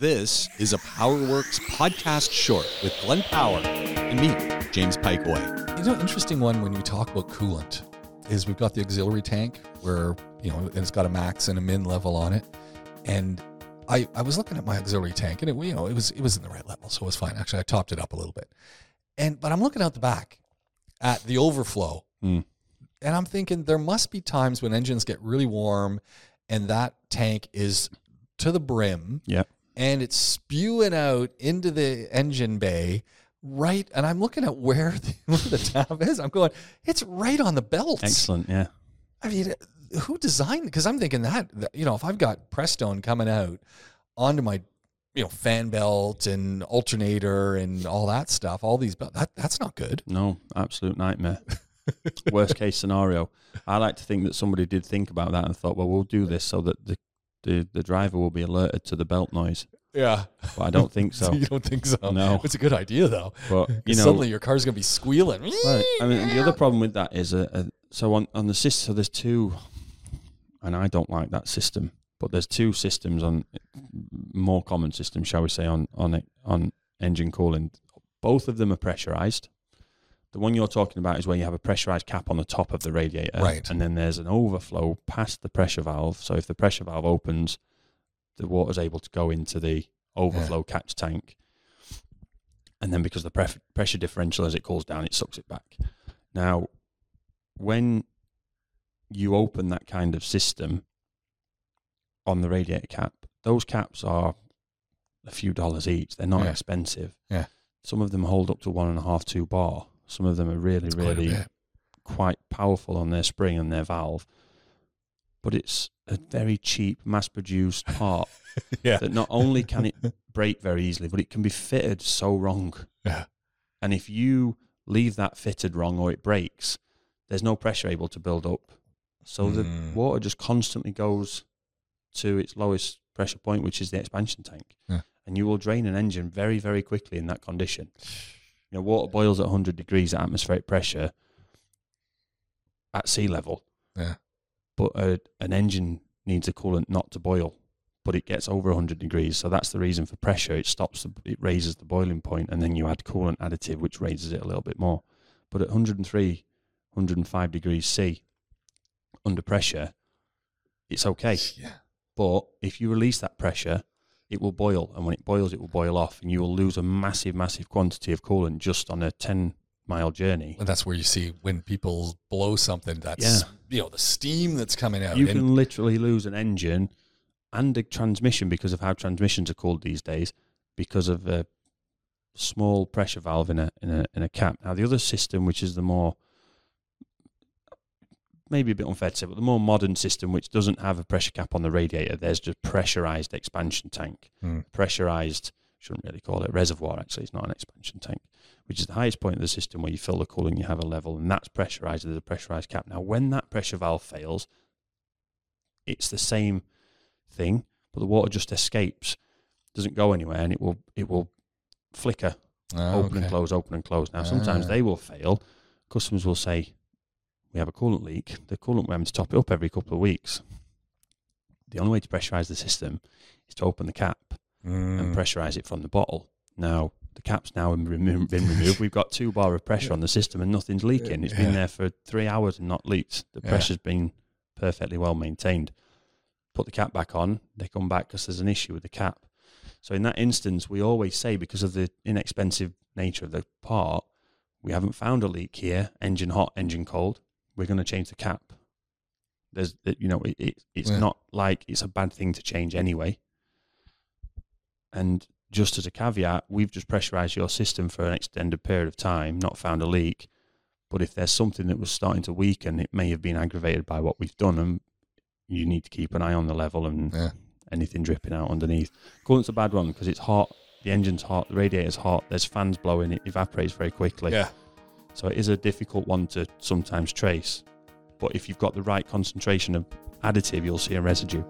This is a PowerWorks podcast short with Glenn Power and me, James Pikeway. You know, interesting one when you talk about coolant is we've got the auxiliary tank where, you know, and it's got a max and a min level on it. And I, I was looking at my auxiliary tank and it, you know, it was, it was in the right level. So it was fine. Actually, I topped it up a little bit. And, but I'm looking out the back at the overflow Mm. and I'm thinking there must be times when engines get really warm and that tank is to the brim Yeah. And it's spewing out into the engine bay right and i'm looking at where the, where the tap is i'm going it's right on the belt Excellent. Yeah. i mean who designed because i'm thinking that, that you know if i've got prestone coming out onto my you know fan belt and alternator and all that stuff all these belt that, that's not good No, absolute nightmare. Worst case scenario. I like to think that somebody did think about that and thought, well, we'll do this so that the the, the driver will be alerted to the belt noise. yeah But I don't think so. you don't think so No. it's a good idea though But you know, suddenly your car's gonna be squealing right. I mean, the other problem with that is, uh, uh, so on on the system, so there's two, and I don't like that system. But there's two systems on more common systems, shall we say, on on on engine cooling. Both of them are pressurized. The one you're talking about is where you have a pressurized cap on the top of the radiator, Right. And then there's an overflow past the pressure valve. So if the pressure valve opens, the water's able to go into the overflow catch tank. And then because the pref- pressure differential as it cools down, it sucks it back. Now, when you open that kind of system on the radiator cap, those caps are a few dollars each. They're not Yeah. expensive. Yeah. Some of them hold up to one and a half, two bar. Some of them are really, It's really bit. quite powerful on their spring and their valve. But it's a very cheap, mass produced part yeah that not only can it break very easily, but it can be fitted so wrong. Yeah. And if you leave that fitted wrong or it breaks, there's no pressure able to build up. So the Mm. water just constantly goes to its lowest pressure point, which is the expansion tank. Yeah. And you will drain an engine very, very quickly in that condition. You know, water boils at 100 degrees at atmospheric pressure at sea level. Yeah. But a, an engine needs a coolant not to boil, but it gets over 100 degrees. So that's the reason for pressure. It stops, the, it raises the boiling point, and then you add coolant additive, which raises it a little bit more. But at 103, 105 degrees C, under pressure, it's okay. yeah But if you release that pressure, it will boil, and when it boils, it will boil off, and you will lose a massive, massive quantity of coolant just on a 10 mile journey. And that's where you see when people blow something that's Yeah. you know the steam that's coming out. You And- can literally lose an engine and a transmission because of how transmissions are called these days, because of a small pressure valve in a in a in a cap. Now the other system, which is the more maybe a bit unfair to say, but the more modern system, which doesn't have a pressure cap on the radiator, there's just pressurized expansion tank, Hmm. pressurized. Shouldn't really call it reservoir. Actually, it's not an expansion tank, which is the highest point of the system where you fill the cooling, you have a level, and that's pressurized. There's a pressurized cap. Now, when that pressure valve fails, it's the same thing, but the water just escapes, doesn't go anywhere, and it will it will flicker, Ah, open and close, open and close. Now, sometimes Ah. they will fail. Customers will say, "We have a coolant leak." The coolant we're having to top it up every couple of weeks. The only way to pressurize the system is to open the cap and Mm. pressurize it from the bottle. Now the cap's now been removed. We've got two bar of pressure on the system and nothing's leaking. It's Yeah. been there for three hours and not leaked. The Yeah. pressure's been perfectly well maintained. Put the cap back on. They come back because there's an issue with the cap. So in that instance, we always say because of the inexpensive nature of the part, we haven't found a leak here. Engine hot, engine cold. We're going to change the cap. There's, you know, it, it it's Yeah. not like it's a bad thing to change anyway. And just as a caveat, we've just pressurized your system for an extended period of time, not found a leak. But if there's something that was starting to weaken, it may have been aggravated by what we've done, and you need to keep an eye on the level and Yeah. anything dripping out underneath. Coolant's a bad one because it's hot, the engine's hot, the radiator's hot, there's fans blowing, it evaporates very quickly. Yeah. So it is a difficult one to sometimes trace. But if you've got the right concentration of additive, you'll see a residue.